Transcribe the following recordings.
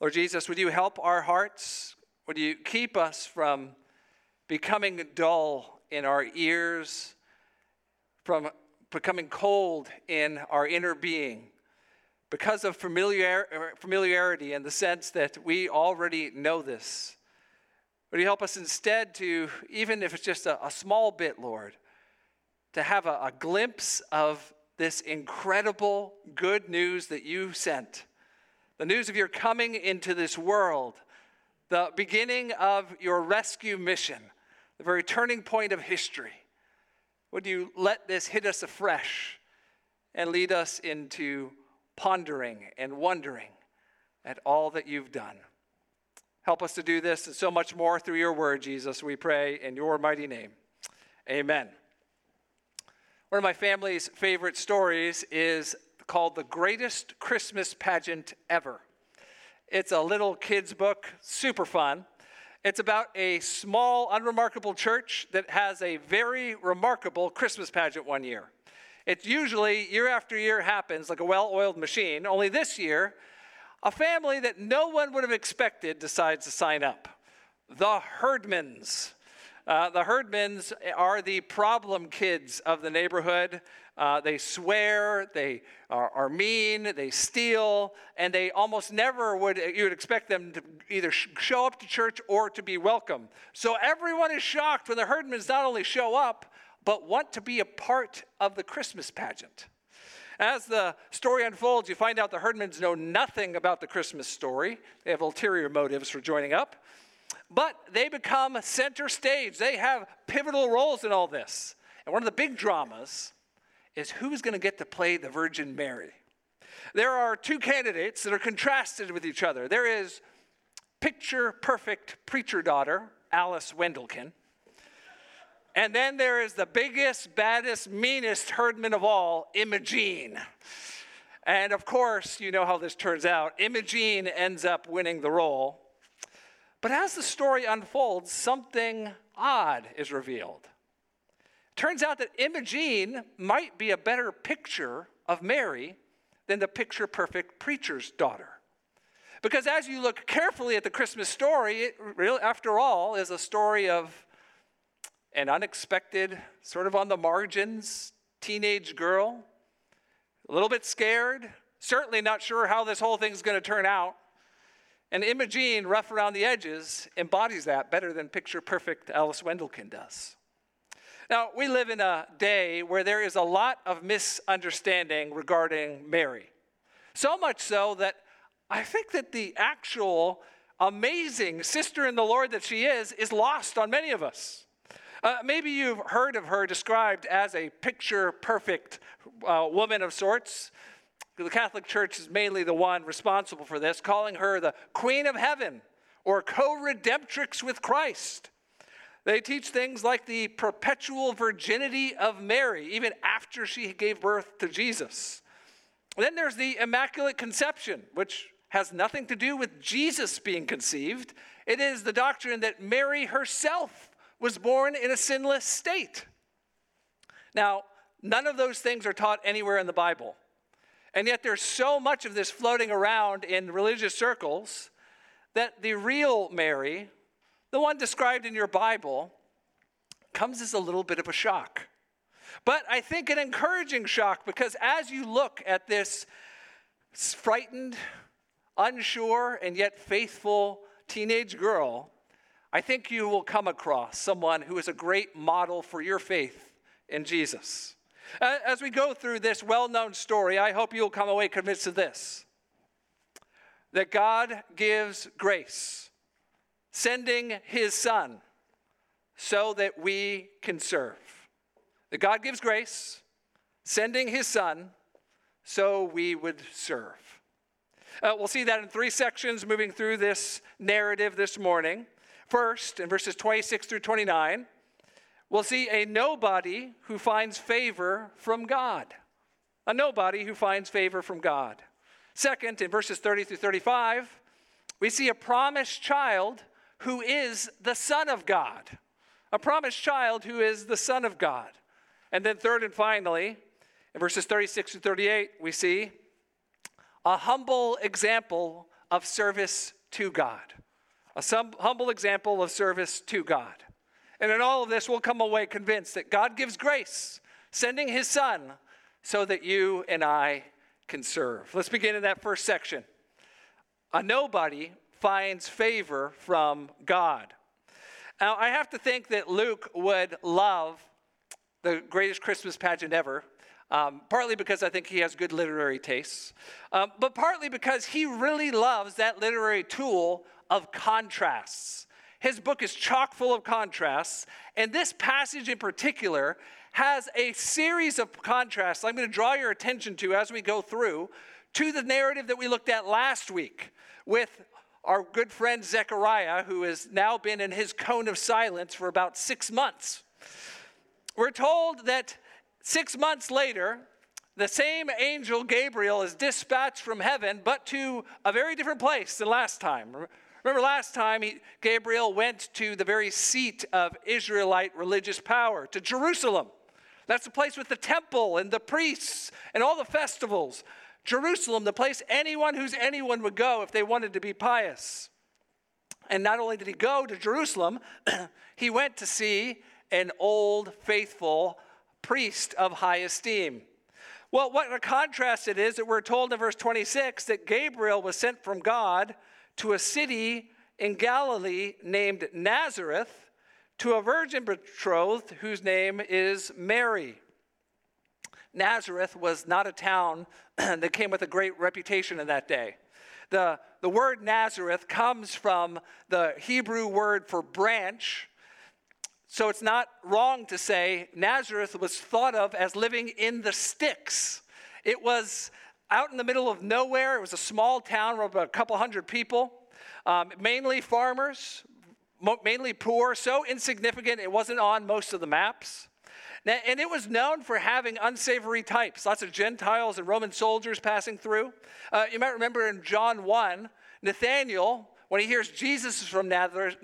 Lord Jesus, would you help our hearts? Would you keep us from becoming dull in our ears, from becoming cold in our inner being? Because of familiar, familiarity in the sense that we already know this. Would you help us instead to, even if it's just a, a small bit, Lord, to have a, a glimpse of this incredible good news that you sent? The news of your coming into this world, the beginning of your rescue mission, the very turning point of history. Would you let this hit us afresh and lead us into pondering and wondering at all that you've done? Help us to do this and so much more through your word, Jesus, we pray in your mighty name. Amen. One of my family's favorite stories is called The Greatest Christmas Pageant Ever. It's a little kid's book, super fun. It's about a small, unremarkable church that has a very remarkable Christmas pageant one year. It usually, year after year, happens like a well oiled machine, only this year, a family that no one would have expected decides to sign up the Herdmans. Uh, the Herdmans are the problem kids of the neighborhood. Uh, they swear, they are, are, mean, they steal, and they almost never would, you would expect them to either sh- show up to church or to be welcome. So everyone is shocked when the Herdmans not only show up, but want to be a part of the Christmas pageant. As the story unfolds, you find out the Herdmans know nothing about the Christmas story. They have ulterior motives for joining up. But they become center stage. They have pivotal roles in all this. And one of the big dramas is who's going to get to play the Virgin Mary. There are two candidates that are contrasted with each other. There is picture perfect preacher daughter, Alice Wendleken. And then there is the biggest, baddest, meanest herdman of all, Imogene. And of course, you know how this turns out. Imogene ends up winning the role. But as the story unfolds, something odd is revealed. Turns out that Imogene might be a better picture of Mary than the picture perfect preacher's daughter. Because as you look carefully at the Christmas story, it really, after all, is a story of an unexpected, sort of on the margins, teenage girl, a little bit scared, certainly not sure how this whole thing's going to turn out. And Imogene, rough around the edges, embodies that better than picture perfect Alice Wendleken does. Now, we live in a day where there is a lot of misunderstanding regarding Mary. So much so that I think that the actual amazing sister in the Lord that she is is lost on many of us. Uh, maybe you've heard of her described as a picture perfect uh, woman of sorts. The Catholic Church is mainly the one responsible for this, calling her the Queen of Heaven or co redemptrix with Christ. They teach things like the perpetual virginity of Mary, even after she gave birth to Jesus. then there's the Immaculate Conception, which has nothing to do with Jesus being conceived. It is the doctrine that Mary herself was born in a sinless state. Now, none of those things are taught anywhere in the Bible. And yet, there's so much of this floating around in religious circles that the real Mary, the one described in your Bible, comes as a little bit of a shock. But I think an encouraging shock because as you look at this frightened, unsure, and yet faithful teenage girl, I think you will come across someone who is a great model for your faith in Jesus. As we go through this well known story, I hope you'll come away convinced of this that God gives grace, sending his Son so that we can serve. That God gives grace, sending his Son so we would serve. Uh, we'll see that in three sections moving through this narrative this morning. First, in verses 26 through 29, we'll see a nobody who finds favor from God. A nobody who finds favor from God. Second, in verses 30 through 35, we see a promised child who is the Son of God. A promised child who is the Son of God. And then, third and finally, in verses 36 to 38, we see a humble example of service to God. A humble example of service to God. And in all of this, we'll come away convinced that God gives grace, sending his son so that you and I can serve. Let's begin in that first section. A nobody finds favor from God. Now, I have to think that Luke would love the greatest Christmas pageant ever, um, partly because I think he has good literary tastes, um, but partly because he really loves that literary tool of contrasts. His book is chock full of contrasts, and this passage in particular has a series of contrasts I'm going to draw your attention to as we go through to the narrative that we looked at last week with our good friend Zechariah, who has now been in his cone of silence for about six months. We're told that six months later, the same angel Gabriel is dispatched from heaven, but to a very different place than last time. Remember, last time he, Gabriel went to the very seat of Israelite religious power, to Jerusalem. That's the place with the temple and the priests and all the festivals. Jerusalem, the place anyone who's anyone would go if they wanted to be pious. And not only did he go to Jerusalem, he went to see an old, faithful priest of high esteem. Well, what a contrast it is that we're told in verse 26 that Gabriel was sent from God to a city in Galilee named Nazareth to a virgin betrothed whose name is Mary. Nazareth was not a town that came with a great reputation in that day. The, the word Nazareth comes from the Hebrew word for branch. So it's not wrong to say Nazareth was thought of as living in the sticks. It was out in the middle of nowhere. It was a small town of about a couple hundred people, um, mainly farmers, mainly poor, so insignificant it wasn't on most of the maps. Now, and it was known for having unsavory types, lots of Gentiles and Roman soldiers passing through. Uh, you might remember in John 1, Nathaniel, when he hears Jesus is from Nazareth,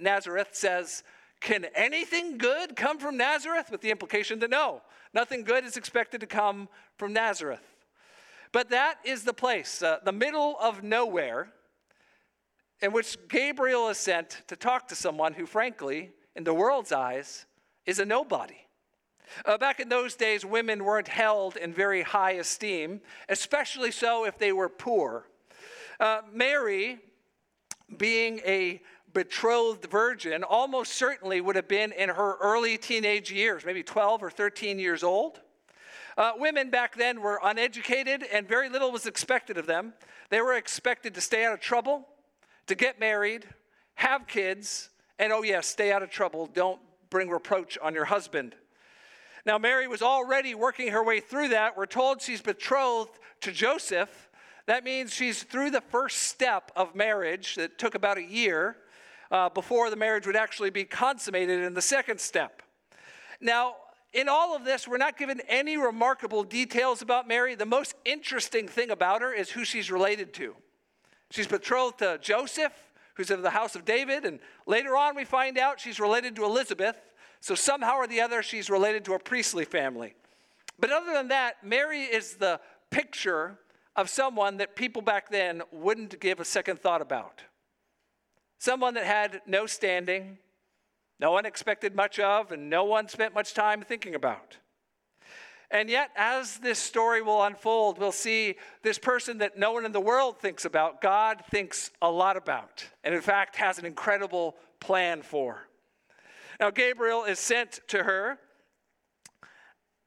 Nazareth, says, Can anything good come from Nazareth? With the implication that no, nothing good is expected to come from Nazareth. But that is the place, uh, the middle of nowhere, in which Gabriel is sent to talk to someone who, frankly, in the world's eyes, is a nobody. Uh, back in those days, women weren't held in very high esteem, especially so if they were poor. Uh, Mary, being a betrothed virgin, almost certainly would have been in her early teenage years, maybe 12 or 13 years old. Uh, women back then were uneducated, and very little was expected of them. They were expected to stay out of trouble, to get married, have kids, and oh, yes, stay out of trouble. Don't bring reproach on your husband. Now, Mary was already working her way through that. We're told she's betrothed to Joseph. That means she's through the first step of marriage that took about a year uh, before the marriage would actually be consummated in the second step. Now, in all of this, we're not given any remarkable details about Mary. The most interesting thing about her is who she's related to. She's betrothed to Joseph, who's of the house of David, and later on we find out she's related to Elizabeth. So somehow or the other, she's related to a priestly family. But other than that, Mary is the picture of someone that people back then wouldn't give a second thought about. Someone that had no standing, no one expected much of, and no one spent much time thinking about. And yet, as this story will unfold, we'll see this person that no one in the world thinks about, God thinks a lot about, and in fact has an incredible plan for. Now, Gabriel is sent to her.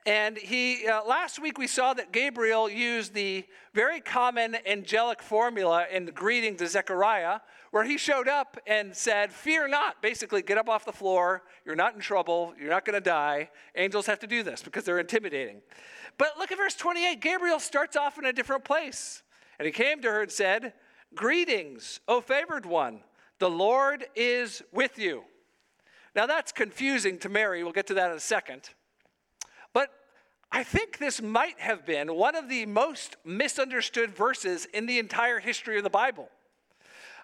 And he, uh, last week we saw that Gabriel used the very common angelic formula in the greeting to Zechariah, where he showed up and said, Fear not. Basically, get up off the floor. You're not in trouble. You're not going to die. Angels have to do this because they're intimidating. But look at verse 28. Gabriel starts off in a different place. And he came to her and said, Greetings, O favored one. The Lord is with you. Now, that's confusing to Mary. We'll get to that in a second. But I think this might have been one of the most misunderstood verses in the entire history of the Bible.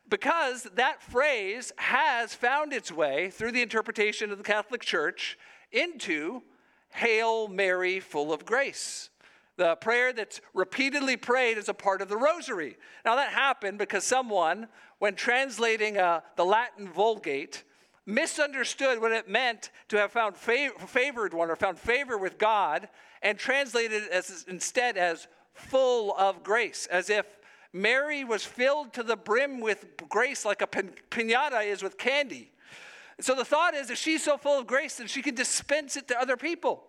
Because that phrase has found its way through the interpretation of the Catholic Church into Hail Mary, full of grace. the prayer that's repeatedly prayed as a part of the rosary. Now, that happened because someone, when translating uh, the Latin Vulgate, misunderstood what it meant to have found fav- favored one or found favor with God and translated it as, instead as full of grace, as if Mary was filled to the brim with grace like a pinata is with candy. So the thought is if she's so full of grace, then she can dispense it to other people.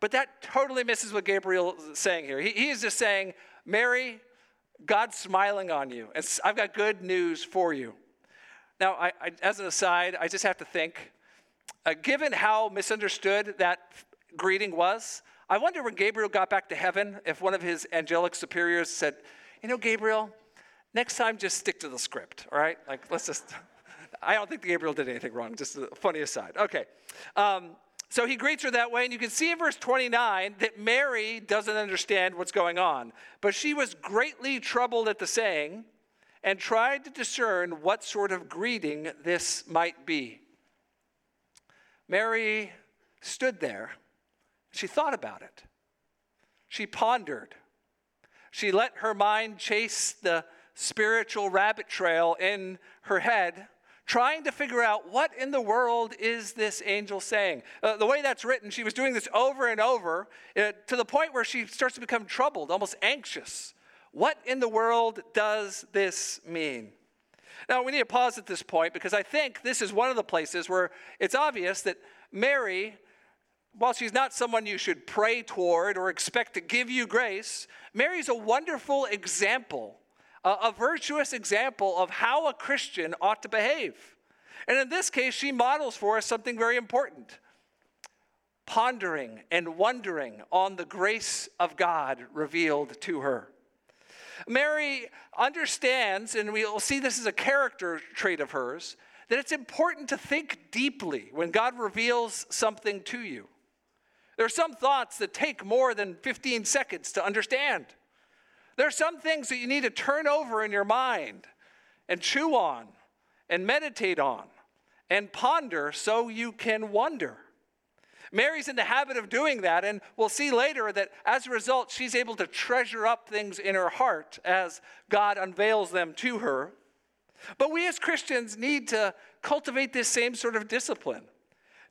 But that totally misses what Gabriel is saying here. He, he is just saying, Mary, God's smiling on you, and I've got good news for you. Now, I, I, as an aside, I just have to think, uh, given how misunderstood that greeting was, I wonder when Gabriel got back to heaven if one of his angelic superiors said, You know, Gabriel, next time just stick to the script, all right? Like, let's just. I don't think Gabriel did anything wrong, just a funny aside. Okay. Um, so he greets her that way, and you can see in verse 29 that Mary doesn't understand what's going on. But she was greatly troubled at the saying and tried to discern what sort of greeting this might be. Mary stood there. She thought about it. She pondered. She let her mind chase the spiritual rabbit trail in her head trying to figure out what in the world is this angel saying. Uh, the way that's written, she was doing this over and over uh, to the point where she starts to become troubled, almost anxious. What in the world does this mean? Now, we need to pause at this point because I think this is one of the places where it's obvious that Mary, while she's not someone you should pray toward or expect to give you grace, Mary's a wonderful example a, virtuous example of how a Christian ought to behave. And in this case, she models for us something very important pondering and wondering on the grace of God revealed to her. Mary understands, and we'll see this as a character trait of hers, that it's important to think deeply when God reveals something to you. There are some thoughts that take more than 15 seconds to understand. There are some things that you need to turn over in your mind and chew on and meditate on and ponder so you can wonder. Mary's in the habit of doing that, and we'll see later that as a result, she's able to treasure up things in her heart as God unveils them to her. But we as Christians need to cultivate this same sort of discipline,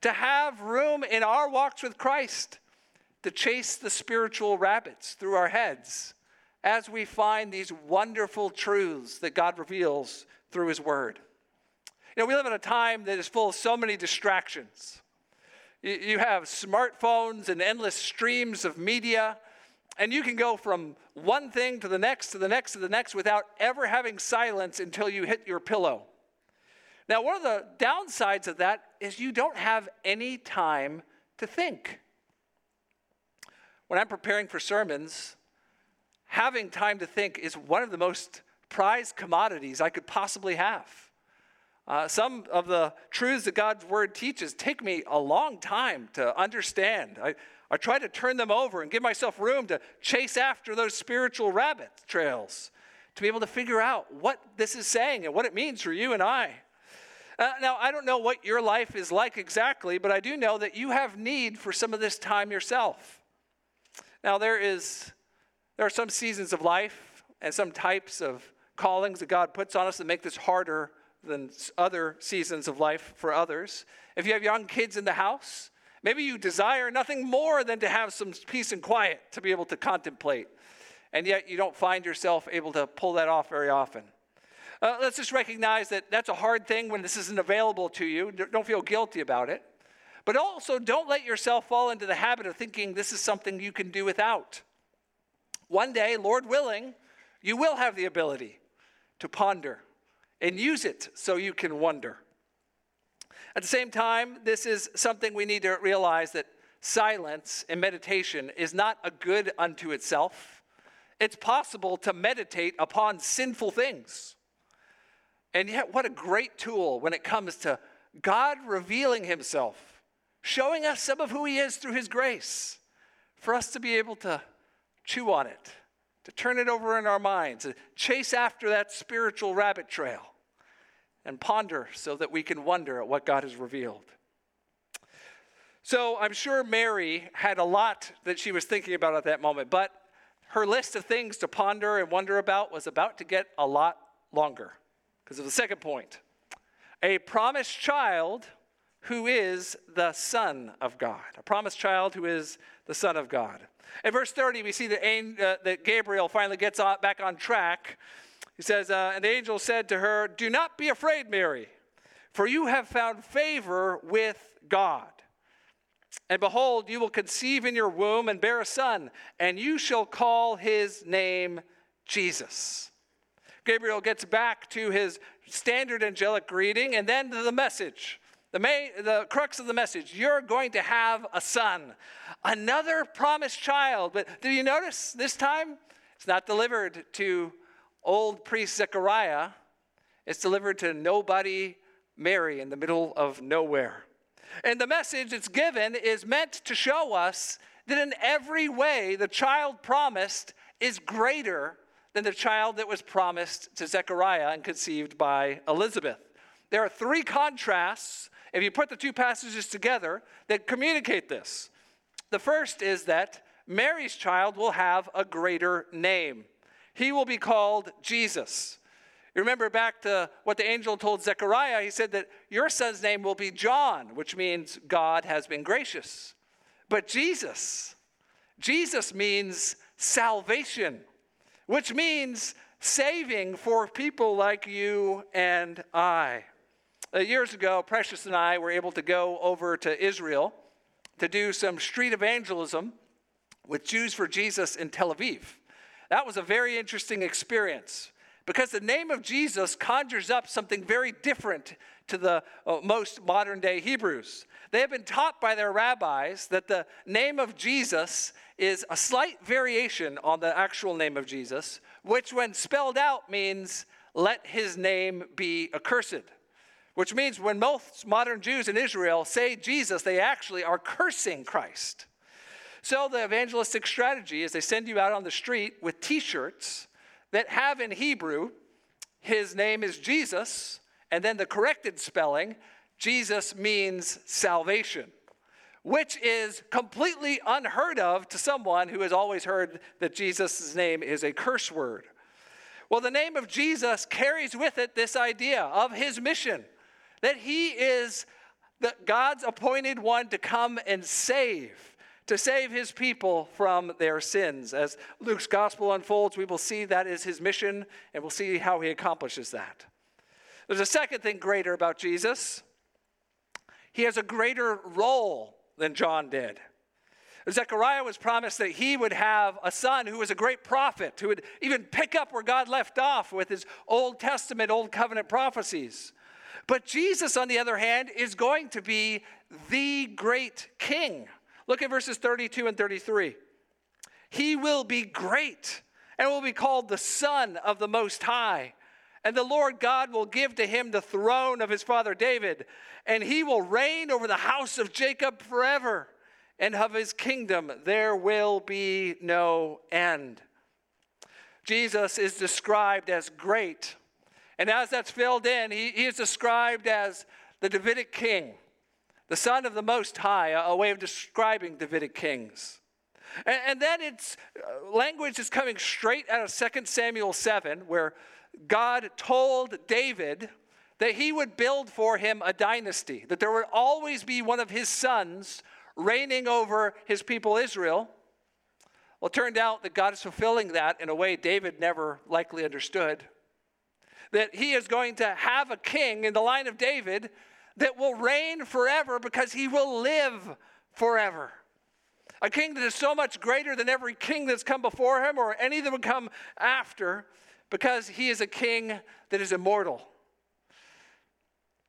to have room in our walks with Christ to chase the spiritual rabbits through our heads as we find these wonderful truths that God reveals through His Word. You know, we live in a time that is full of so many distractions. You have smartphones and endless streams of media, and you can go from one thing to the next to the next to the next without ever having silence until you hit your pillow. Now, one of the downsides of that is you don't have any time to think. When I'm preparing for sermons, having time to think is one of the most prized commodities I could possibly have. Uh, some of the truths that God's word teaches take me a long time to understand. I, I try to turn them over and give myself room to chase after those spiritual rabbit trails to be able to figure out what this is saying and what it means for you and I. Uh, now, I don't know what your life is like exactly, but I do know that you have need for some of this time yourself. Now, there is there are some seasons of life and some types of callings that God puts on us that make this harder than other seasons of life for others. If you have young kids in the house, maybe you desire nothing more than to have some peace and quiet to be able to contemplate, and yet you don't find yourself able to pull that off very often. Uh, let's just recognize that that's a hard thing when this isn't available to you. Don't feel guilty about it. But also, don't let yourself fall into the habit of thinking this is something you can do without. One day, Lord willing, you will have the ability to ponder and use it so you can wonder. At the same time, this is something we need to realize that silence and meditation is not a good unto itself. It's possible to meditate upon sinful things. And yet, what a great tool when it comes to God revealing Himself, showing us some of who He is through His grace, for us to be able to chew on it, to turn it over in our minds, to chase after that spiritual rabbit trail, and ponder so that we can wonder at what God has revealed. So I'm sure Mary had a lot that she was thinking about at that moment, but her list of things to ponder and wonder about was about to get a lot longer because of the second point a promised child who is the Son of God. A promised child who is the Son of God. In verse 30, we see that, uh, that Gabriel finally gets on, back on track. He says, uh, And the angel said to her, Do not be afraid, Mary, for you have found favor with God. And behold, you will conceive in your womb and bear a son, and you shall call his name Jesus. Gabriel gets back to his standard angelic greeting and then to the message. The, main, the crux of the message you're going to have a son, another promised child. But do you notice this time? It's not delivered to old priest Zechariah, it's delivered to nobody Mary in the middle of nowhere. And the message it's given is meant to show us that in every way the child promised is greater than the child that was promised to Zechariah and conceived by Elizabeth. There are three contrasts, if you put the two passages together, that communicate this. The first is that Mary's child will have a greater name. He will be called Jesus. You remember back to what the angel told Zechariah, he said that your son's name will be John, which means God has been gracious. But Jesus, Jesus means salvation, which means saving for people like you and I. Uh, years ago, Precious and I were able to go over to Israel to do some street evangelism with Jews for Jesus in Tel Aviv. That was a very interesting experience because the name of Jesus conjures up something very different to the uh, most modern day Hebrews. They have been taught by their rabbis that the name of Jesus is a slight variation on the actual name of Jesus, which, when spelled out, means let his name be accursed. Which means when most modern Jews in Israel say Jesus, they actually are cursing Christ. So the evangelistic strategy is they send you out on the street with t shirts that have in Hebrew, his name is Jesus, and then the corrected spelling, Jesus means salvation, which is completely unheard of to someone who has always heard that Jesus' name is a curse word. Well, the name of Jesus carries with it this idea of his mission that he is the, God's appointed one to come and save to save his people from their sins. As Luke's gospel unfolds, we will see that is his mission, and we'll see how he accomplishes that. There's a second thing greater about Jesus he has a greater role than John did. Zechariah was promised that he would have a son who was a great prophet, who would even pick up where God left off with his Old Testament, Old Covenant prophecies. But Jesus, on the other hand, is going to be the great king. Look at verses 32 and 33. He will be great and will be called the Son of the Most High. And the Lord God will give to him the throne of his father David, and he will reign over the house of Jacob forever, and of his kingdom there will be no end. Jesus is described as great. And as that's filled in, he, he is described as the Davidic king the Son of the Most High, a, way of describing Davidic kings. And, and then it's uh, language is coming straight out of 2 Samuel 7, where God told David that he would build for him a dynasty, that there would always be one of his sons reigning over his people Israel. Well, it turned out that God is fulfilling that in a way David never likely understood. That he is going to have a king in the line of David that will reign forever because he will live forever. A king that is so much greater than every king that's come before him or any that would come after because he is a king that is immortal.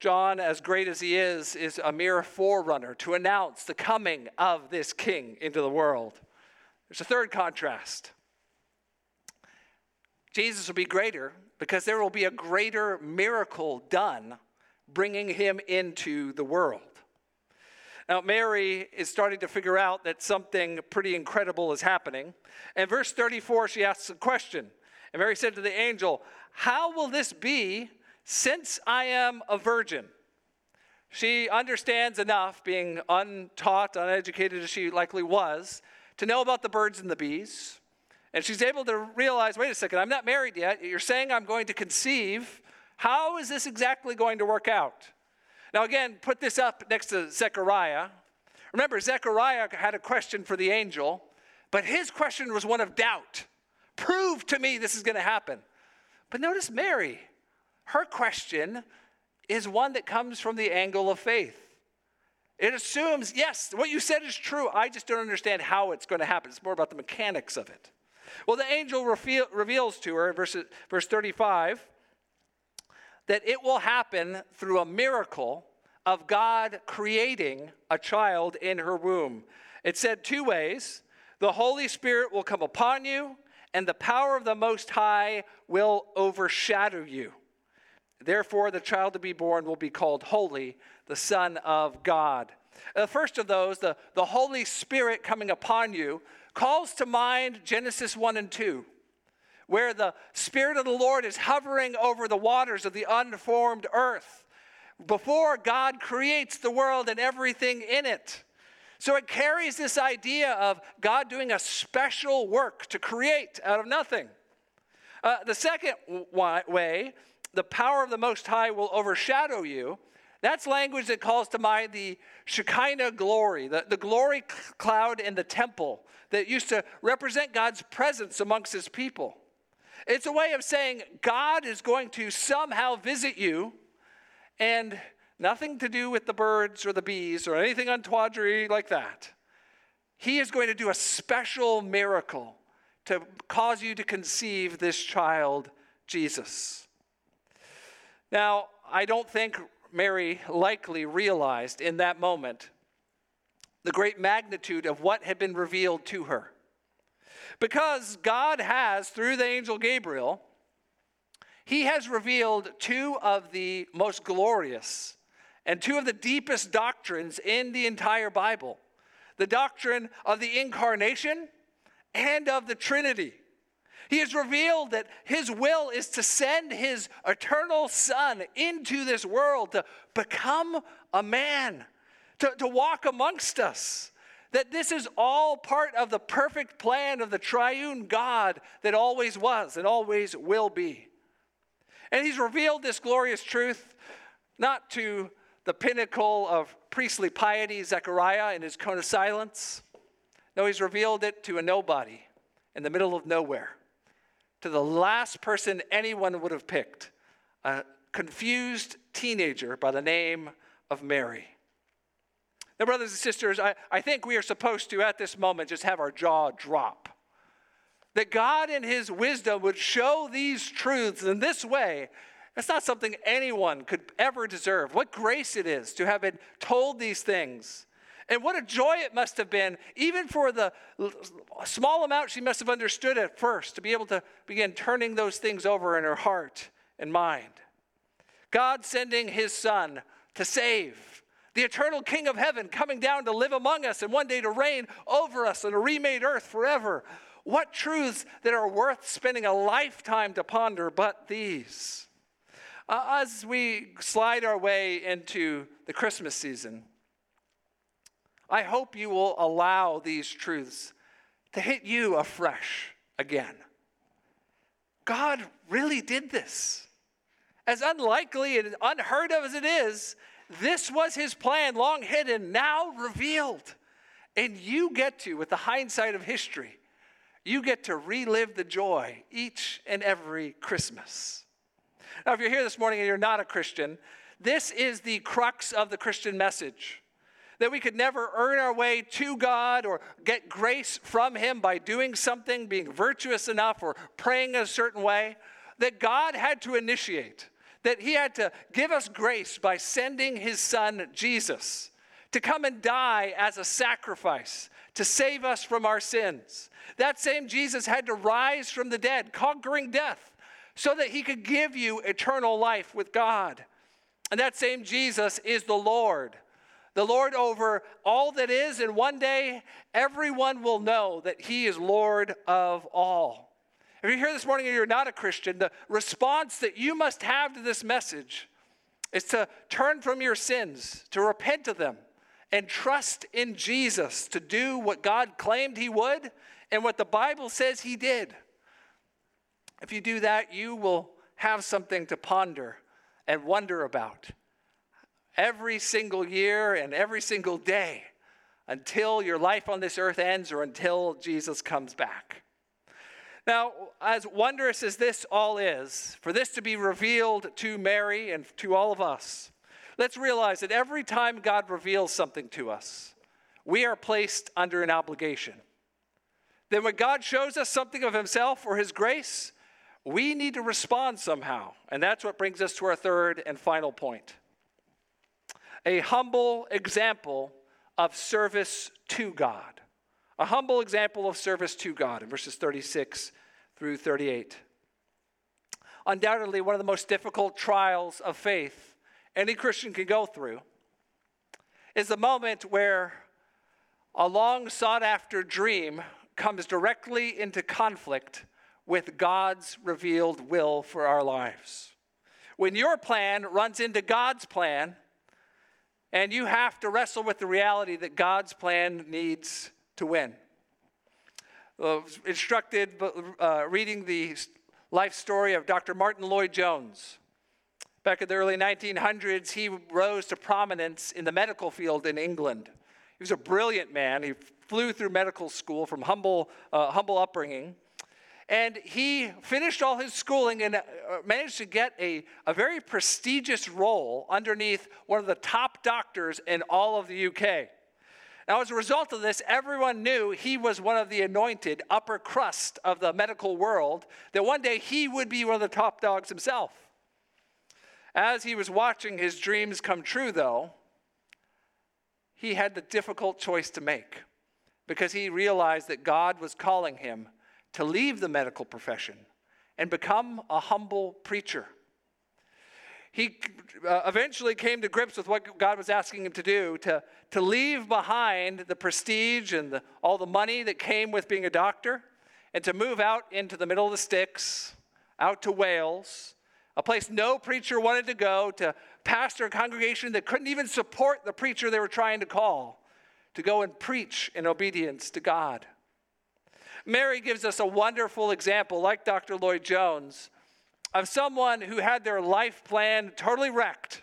John, as great as he is, is a mere forerunner to announce the coming of this king into the world. There's a third contrast. Jesus will be greater because there will be a greater miracle done bringing him into the world. Now, Mary is starting to figure out that something pretty incredible is happening. And verse 34, she asks a question. And Mary said to the angel, How will this be since I am a virgin? She understands enough, being untaught, uneducated as she likely was, to know about the birds and the bees. And she's able to realize wait a second, I'm not married yet. You're saying I'm going to conceive. How is this exactly going to work out? Now, again, put this up next to Zechariah. Remember, Zechariah had a question for the angel, but his question was one of doubt. Prove to me this is going to happen. But notice Mary, her question is one that comes from the angle of faith. It assumes, yes, what you said is true. I just don't understand how it's going to happen. It's more about the mechanics of it. Well, the angel reveal, reveals to her, verse, verse 35, that it will happen through a miracle of God creating a child in her womb. It said two ways the Holy Spirit will come upon you, and the power of the Most High will overshadow you. Therefore, the child to be born will be called Holy, the Son of God. The first of those, the, the Holy Spirit coming upon you, calls to mind Genesis 1 and 2, where the Spirit of the Lord is hovering over the waters of the unformed earth before God creates the world and everything in it. So it carries this idea of God doing a special work to create out of nothing. Uh, the second way the power of the Most High will overshadow you. That's language that calls to mind the Shekinah glory, the, the glory cloud in the temple that used to represent God's presence amongst his people. It's a way of saying God is going to somehow visit you, and nothing to do with the birds or the bees or anything on tawdry like that. He is going to do a special miracle to cause you to conceive this child, Jesus. Now, I don't think Mary likely realized in that moment the great magnitude of what had been revealed to her. Because God has, through the angel Gabriel, he has revealed two of the most glorious and two of the deepest doctrines in the entire Bible the doctrine of the incarnation and of the Trinity. He has revealed that his will is to send his eternal Son into this world to become a man, to, to walk amongst us. That this is all part of the perfect plan of the triune God that always was and always will be. And he's revealed this glorious truth not to the pinnacle of priestly piety, Zechariah, in his cone of silence. No, he's revealed it to a nobody in the middle of nowhere to the last person anyone would have picked a confused teenager by the name of Mary. Now, brothers and sisters, I, I think we are supposed to, at this moment, just have our jaw drop. That God, in His wisdom, would show these truths in this way. That's not something anyone could ever deserve. What grace it is to have been told these things and what a joy it must have been, even for the small amount she must have understood at first, to be able to begin turning those things over in her heart and mind. God sending his son to save, the eternal King of heaven coming down to live among us and one day to reign over us on a remade earth forever. What truths that are worth spending a lifetime to ponder but these? Uh, as we slide our way into the Christmas season, I hope you will allow these truths to hit you afresh again. God really did this. As unlikely and unheard of as it is, this was his plan, long hidden, now revealed. And you get to, with the hindsight of history, you get to relive the joy each and every Christmas. Now, if you're here this morning and you're not a Christian, this is the crux of the Christian message that we could never earn our way to God or get grace from Him by doing something, being virtuous enough, or praying a certain way, that God had to initiate, that He had to give us grace by sending His Son, Jesus, to come and die as a sacrifice to save us from our sins. That same Jesus had to rise from the dead, conquering death, so that He could give you eternal life with God. And that same Jesus is the Lord the Lord over all that is, and one day everyone will know that He is Lord of all. If you're here this morning and you're not a Christian, the response that you must have to this message is to turn from your sins, to repent of them, and trust in Jesus to do what God claimed He would and what the Bible says He did. If you do that, you will have something to ponder and wonder about every single year and every single day until your life on this earth ends or until Jesus comes back. Now, as wondrous as this all is, for this to be revealed to Mary and to all of us, let's realize that every time God reveals something to us, we are placed under an obligation. Then, when God shows us something of Himself or His grace, we need to respond somehow. And that's what brings us to our third and final point a humble example of service to God. A humble example of service to God in verses 36 through 38. Undoubtedly, one of the most difficult trials of faith any Christian can go through is the moment where a long sought after dream comes directly into conflict with God's revealed will for our lives. When your plan runs into God's plan, and you have to wrestle with the reality that God's plan needs to win. Instructed uh, reading the life story of Dr. Martyn Lloyd-Jones. Back in the early 1900s, he rose to prominence in the medical field in England. He was a brilliant man. He flew through medical school from humble, uh, humble upbringing. And he finished all his schooling and uh, managed to get a, a very prestigious role underneath one of the top doctors in all of the UK. Now, as a result of this, everyone knew he was one of the anointed upper crust of the medical world, that one day he would be one of the top dogs himself. As he was watching his dreams come true, though, he had the difficult choice to make because he realized that God was calling him to leave the medical profession and become a humble preacher. He uh, eventually came to grips with what God was asking him to do to, to leave behind the prestige and the, all the money that came with being a doctor and to move out into the middle of the sticks, out to Wales, a place no preacher wanted to go, to pastor a congregation that couldn't even support the preacher they were trying to call, to go and preach in obedience to God. Mary gives us a wonderful example, like Dr. Lloyd Jones, of someone who had their life plan totally wrecked,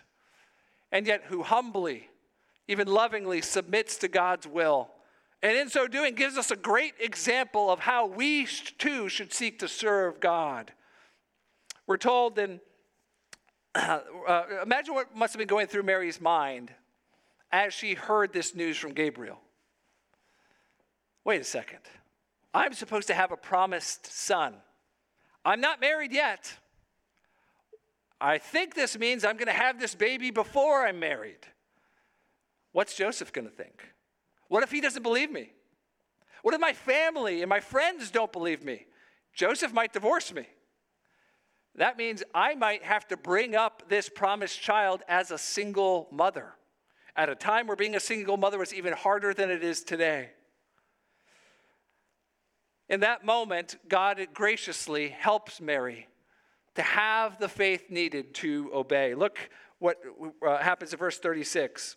and yet who humbly, even lovingly, submits to God's will. And in so doing, gives us a great example of how we too should seek to serve God. We're told in, uh, imagine what must have been going through Mary's mind as she heard this news from Gabriel. Wait a second. I'm supposed to have a promised son. I'm not married yet. I think this means I'm going to have this baby before I'm married. What's Joseph going to think? What if he doesn't believe me? What if my family and my friends don't believe me? Joseph might divorce me. That means I might have to bring up this promised child as a single mother at a time where being a single mother was even harder than it is today. In that moment, God graciously helps Mary to have the faith needed to obey. Look what uh, happens in verse 36.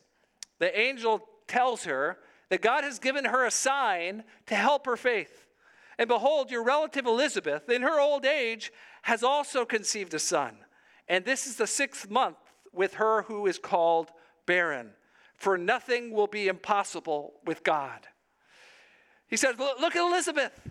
The angel tells her that God has given her a sign to help her faith. And behold, your relative Elizabeth, in her old age, has also conceived a son. And this is the sixth month with her who is called barren. For nothing will be impossible with God. He says, Look at Elizabeth.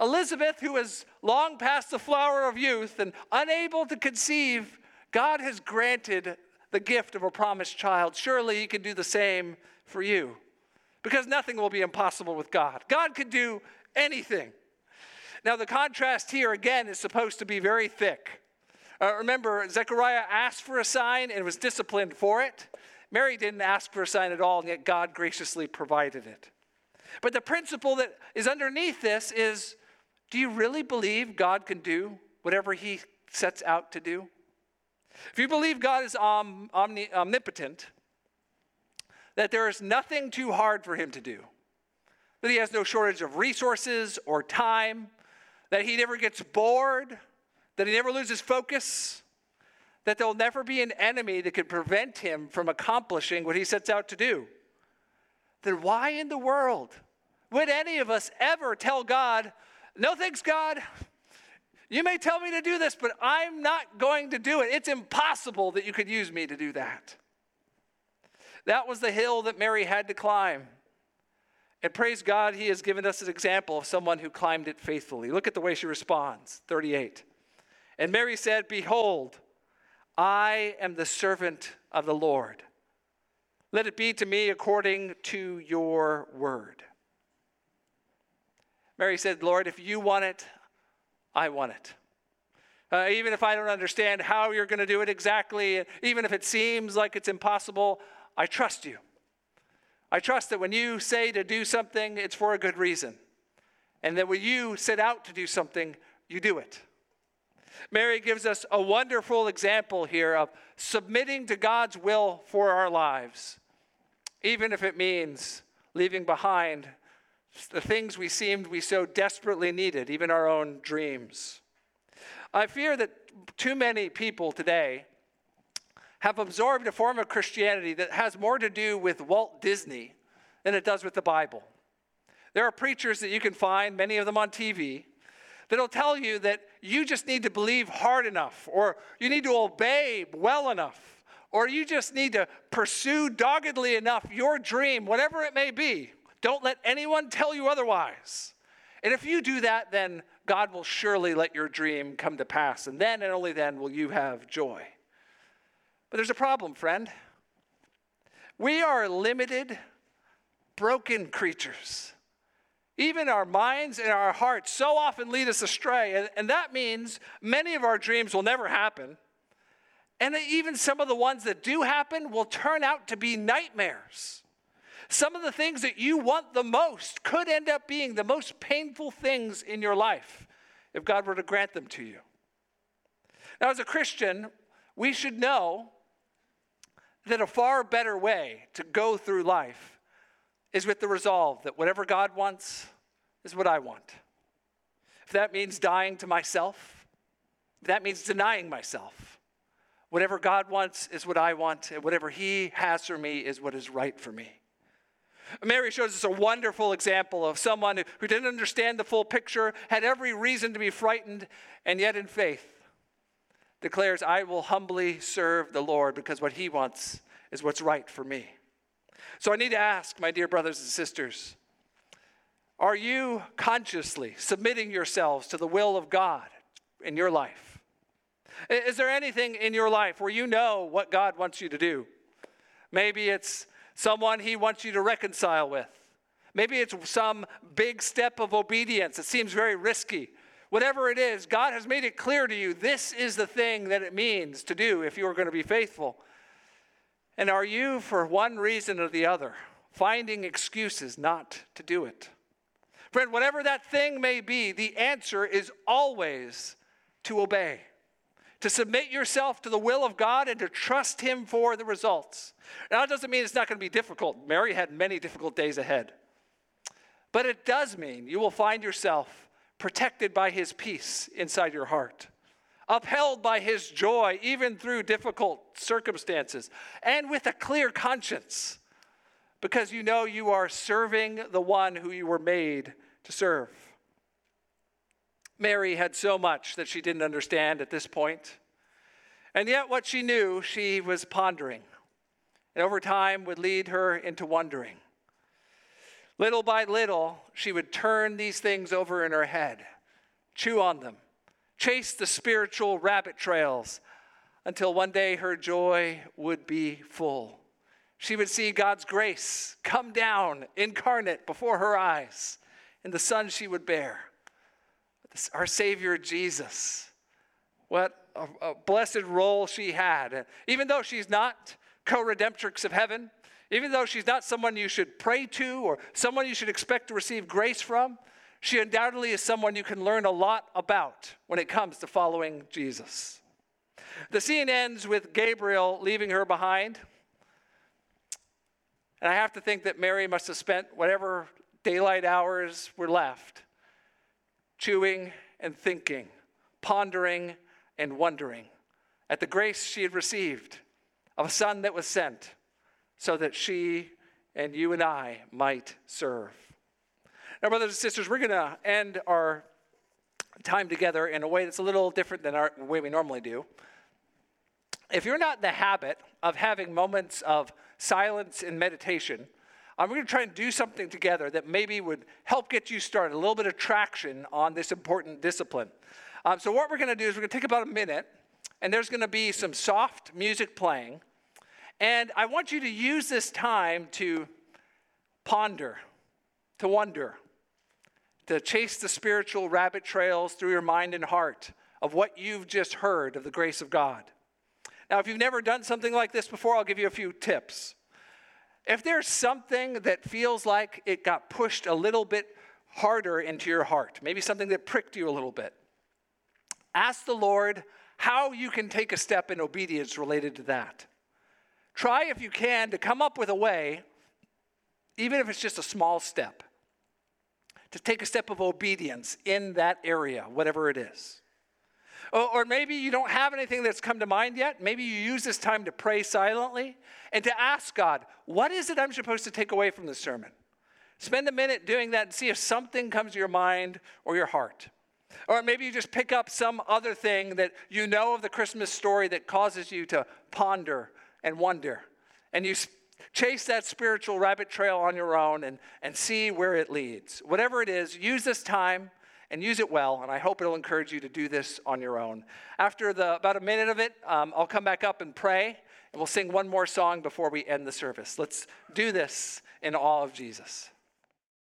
Elizabeth, who is long past the flower of youth and unable to conceive, God has granted the gift of a promised child. Surely He can do the same for you because nothing will be impossible with God. God can do anything. Now, the contrast here again is supposed to be very thick. Uh, remember, Zechariah asked for a sign and was disciplined for it. Mary didn't ask for a sign at all, and yet God graciously provided it. But the principle that is underneath this is do you really believe God can do whatever He sets out to do? If you believe God is om- omni- omnipotent, that there is nothing too hard for Him to do, that He has no shortage of resources or time, that He never gets bored, that He never loses focus, that there'll never be an enemy that could prevent him from accomplishing what he sets out to do, then why in the world would any of us ever tell God, No thanks, God? You may tell me to do this, but I'm not going to do it. It's impossible that you could use me to do that. That was the hill that Mary had to climb. And praise God, He has given us an example of someone who climbed it faithfully. Look at the way she responds 38. And Mary said, Behold, I am the servant of the Lord. Let it be to me according to your word. Mary said, Lord, if you want it, I want it. Uh, even if I don't understand how you're going to do it exactly, even if it seems like it's impossible, I trust you. I trust that when you say to do something, it's for a good reason. And that when you set out to do something, you do it. Mary gives us a wonderful example here of submitting to God's will for our lives, even if it means leaving behind the things we seemed we so desperately needed, even our own dreams. I fear that too many people today have absorbed a form of Christianity that has more to do with Walt Disney than it does with the Bible. There are preachers that you can find, many of them on TV, that'll tell you that you just need to believe hard enough, or you need to obey well enough, or you just need to pursue doggedly enough your dream, whatever it may be. Don't let anyone tell you otherwise. And if you do that, then God will surely let your dream come to pass. And then and only then will you have joy. But there's a problem, friend. We are limited, broken creatures. Even our minds and our hearts so often lead us astray. And, and that means many of our dreams will never happen. And even some of the ones that do happen will turn out to be nightmares. Some of the things that you want the most could end up being the most painful things in your life if God were to grant them to you. Now, as a Christian, we should know that a far better way to go through life is with the resolve that whatever God wants is what I want. If that means dying to myself, if that means denying myself, whatever God wants is what I want, and whatever He has for me is what is right for me. Mary shows us a wonderful example of someone who didn't understand the full picture, had every reason to be frightened, and yet in faith declares, I will humbly serve the Lord because what he wants is what's right for me. So I need to ask, my dear brothers and sisters, are you consciously submitting yourselves to the will of God in your life? Is there anything in your life where you know what God wants you to do? Maybe it's someone he wants you to reconcile with. Maybe it's some big step of obedience that seems very risky. Whatever it is, God has made it clear to you this is the thing that it means to do if you are going to be faithful. And are you, for one reason or the other, finding excuses not to do it? Friend, whatever that thing may be, the answer is always to obey to submit yourself to the will of God and to trust Him for the results. Now, that doesn't mean it's not going to be difficult. Mary had many difficult days ahead. But it does mean you will find yourself protected by His peace inside your heart, upheld by His joy, even through difficult circumstances, and with a clear conscience, because you know you are serving the one who you were made to serve. Mary had so much that she didn't understand at this point. And yet, what she knew, she was pondering. And over time would lead her into wondering. Little by little, she would turn these things over in her head, chew on them, chase the spiritual rabbit trails until one day her joy would be full. She would see God's grace come down incarnate before her eyes in the son she would bear our Savior Jesus. What a, a blessed role she had. Even though she's not co redemptrix of heaven, even though she's not someone you should pray to or someone you should expect to receive grace from, she undoubtedly is someone you can learn a lot about when it comes to following Jesus. The scene ends with Gabriel leaving her behind. And I have to think that Mary must have spent whatever daylight hours were left chewing and thinking, pondering and wondering at the grace she had received of a son that was sent so that she and you and I might serve. Now, brothers and sisters, we're going to end our time together in a way that's a little different than our way we normally do. If you're not in the habit of having moments of silence and meditation, I'm going to try and do something together that maybe would help get you started, a little bit of traction on this important discipline. Um, so, what we're going to do is we're going to take about a minute, and there's going to be some soft music playing. And I want you to use this time to ponder, to wonder, to chase the spiritual rabbit trails through your mind and heart of what you've just heard of the grace of God. Now, if you've never done something like this before, I'll give you a few tips. If there's something that feels like it got pushed a little bit harder into your heart, maybe something that pricked you a little bit, ask the Lord how you can take a step in obedience related to that. Try, if you can, to come up with a way, even if it's just a small step, to take a step of obedience in that area, whatever it is. Or, maybe you don't have anything that's come to mind yet. Maybe you use this time to pray silently and to ask God, what is it I'm supposed to take away from the sermon? Spend a minute doing that and see if something comes to your mind or your heart. Or maybe you just pick up some other thing that you know of the Christmas story that causes you to ponder and wonder. And you chase that spiritual rabbit trail on your own and, and see where it leads. Whatever it is, use this time and use it well. And I hope it'll encourage you to do this on your own. After the, about a minute of it, um, I'll come back up and pray, and we'll sing one more song before we end the service. Let's do this in awe of Jesus.